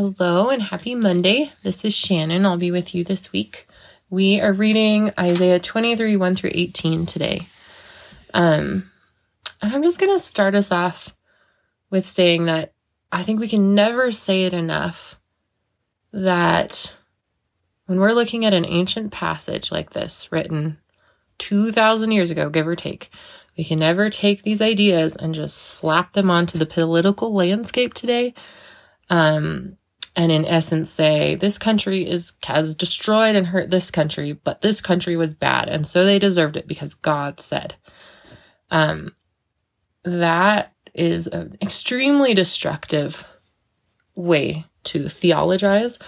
Hello and happy Monday. This is Shannon. I'll be with you this week. We are reading Isaiah 23 1 through 18 today. Um, and I'm just going to start us off with saying that I think we can never say it enough that when we're looking at an ancient passage like this, written 2,000 years ago, give or take, we can never take these ideas and just slap them onto the political landscape today. Um, and in essence say this country is has destroyed and hurt this country, but this country was bad, and so they deserved it because God said. Um, that is an extremely destructive way to theologize.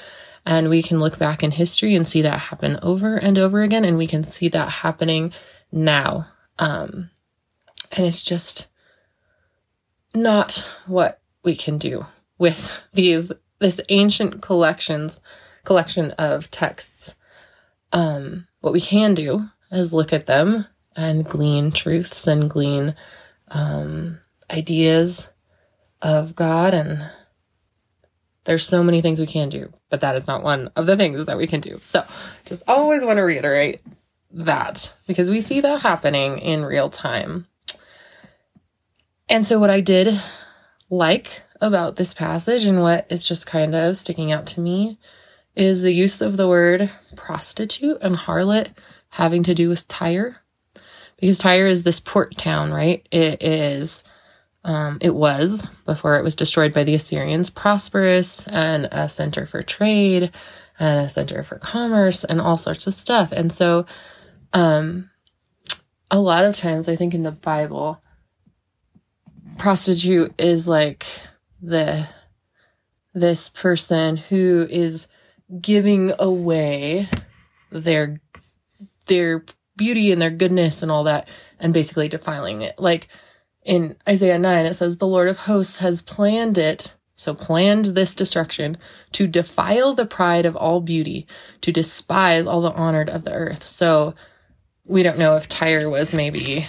And we can look back in history and see that happen over and over again. And we can see that happening now. Um, and it's just not what we can do with these this ancient collections collection of texts. Um, what we can do is look at them and glean truths and glean um, ideas of God. And there's so many things we can do, but that is not one of the things that we can do. So just always want to reiterate that because we see that happening in real time. And so, what I did like about this passage and what is just kind of sticking out to me is the use of the word prostitute and harlot having to do with Tyre. Because Tyre is this port town, right? It is, um, it was, before it was destroyed by the Assyrians, prosperous and a center for trade and a center for commerce and all sorts of stuff. And so, um, a lot of times I think in the Bible, prostitute is like the this person who is giving away their their beauty and their goodness and all that and basically defiling it. Like in Isaiah 9 it says the Lord of hosts has planned it so planned this destruction to defile the pride of all beauty to despise all the honored of the earth. So we don't know if Tyre was maybe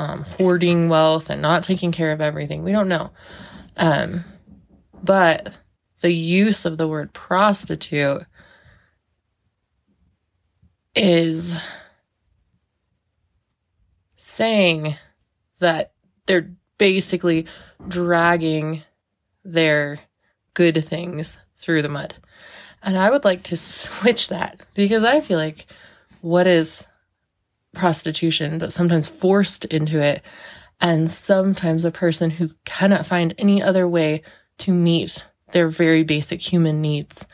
um, hoarding wealth and not taking care of everything. We don't know. Um, but the use of the word prostitute is saying that they're basically dragging their good things through the mud. And I would like to switch that because I feel like what is prostitution, but sometimes forced into it, and sometimes a person who cannot find any other way to meet their very basic human needs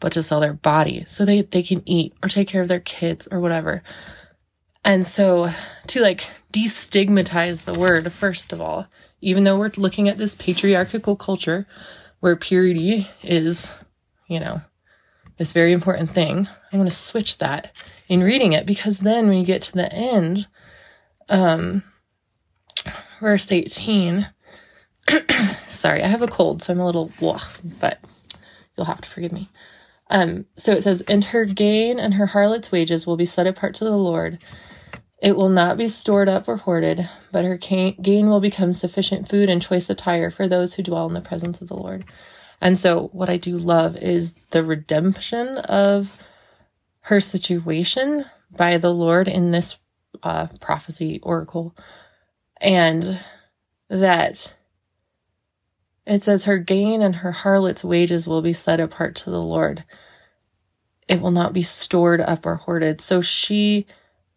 but to sell their body so they, they can eat or take care of their kids or whatever. And so to like destigmatize the word, first of all, even though we're looking at this patriarchal culture where purity is, you know, this very important thing, I'm going to switch that in reading it because then when you get to the end, um, verse 18, sorry, I have a cold, so I'm a little, but you'll have to forgive me. Um, so it says, and her gain and her harlot's wages will be set apart to the Lord. It will not be stored up or hoarded, but her gain will become sufficient food and choice attire for those who dwell in the presence of the Lord. And so, what I do love is the redemption of her situation by the Lord in this uh, prophecy oracle, and that it says, Her gain and her harlot's wages will be set apart to the Lord. It will not be stored up or hoarded. So she,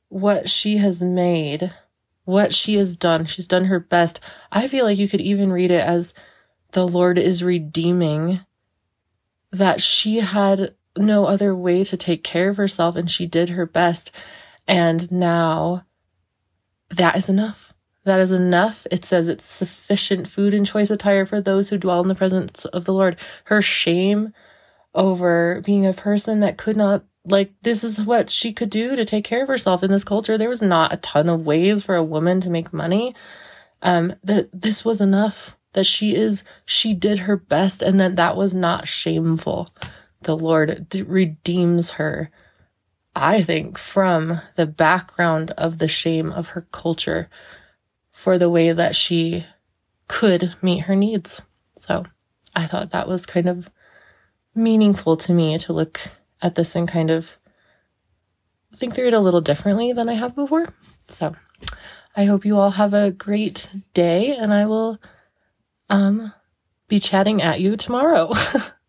what she has made, what she has done, she's done her best. I feel like you could even read it as the Lord is redeeming that she had no other way to take care of herself and she did her best. And now that is enough. That is enough. It says it's sufficient food and choice attire for those who dwell in the presence of the Lord. Her shame over being a person that could not, like, this is what she could do to take care of herself in this culture. There was not a ton of ways for a woman to make money. Um, that this was enough. That she is, she did her best and that that was not shameful the Lord redeems her, I think, from the background of the shame of her culture for the way that she could meet her needs. So I thought that was kind of meaningful to me to look at this and kind of think through it a little differently than I have before. So I hope you all have a great day and I will um be chatting at you tomorrow.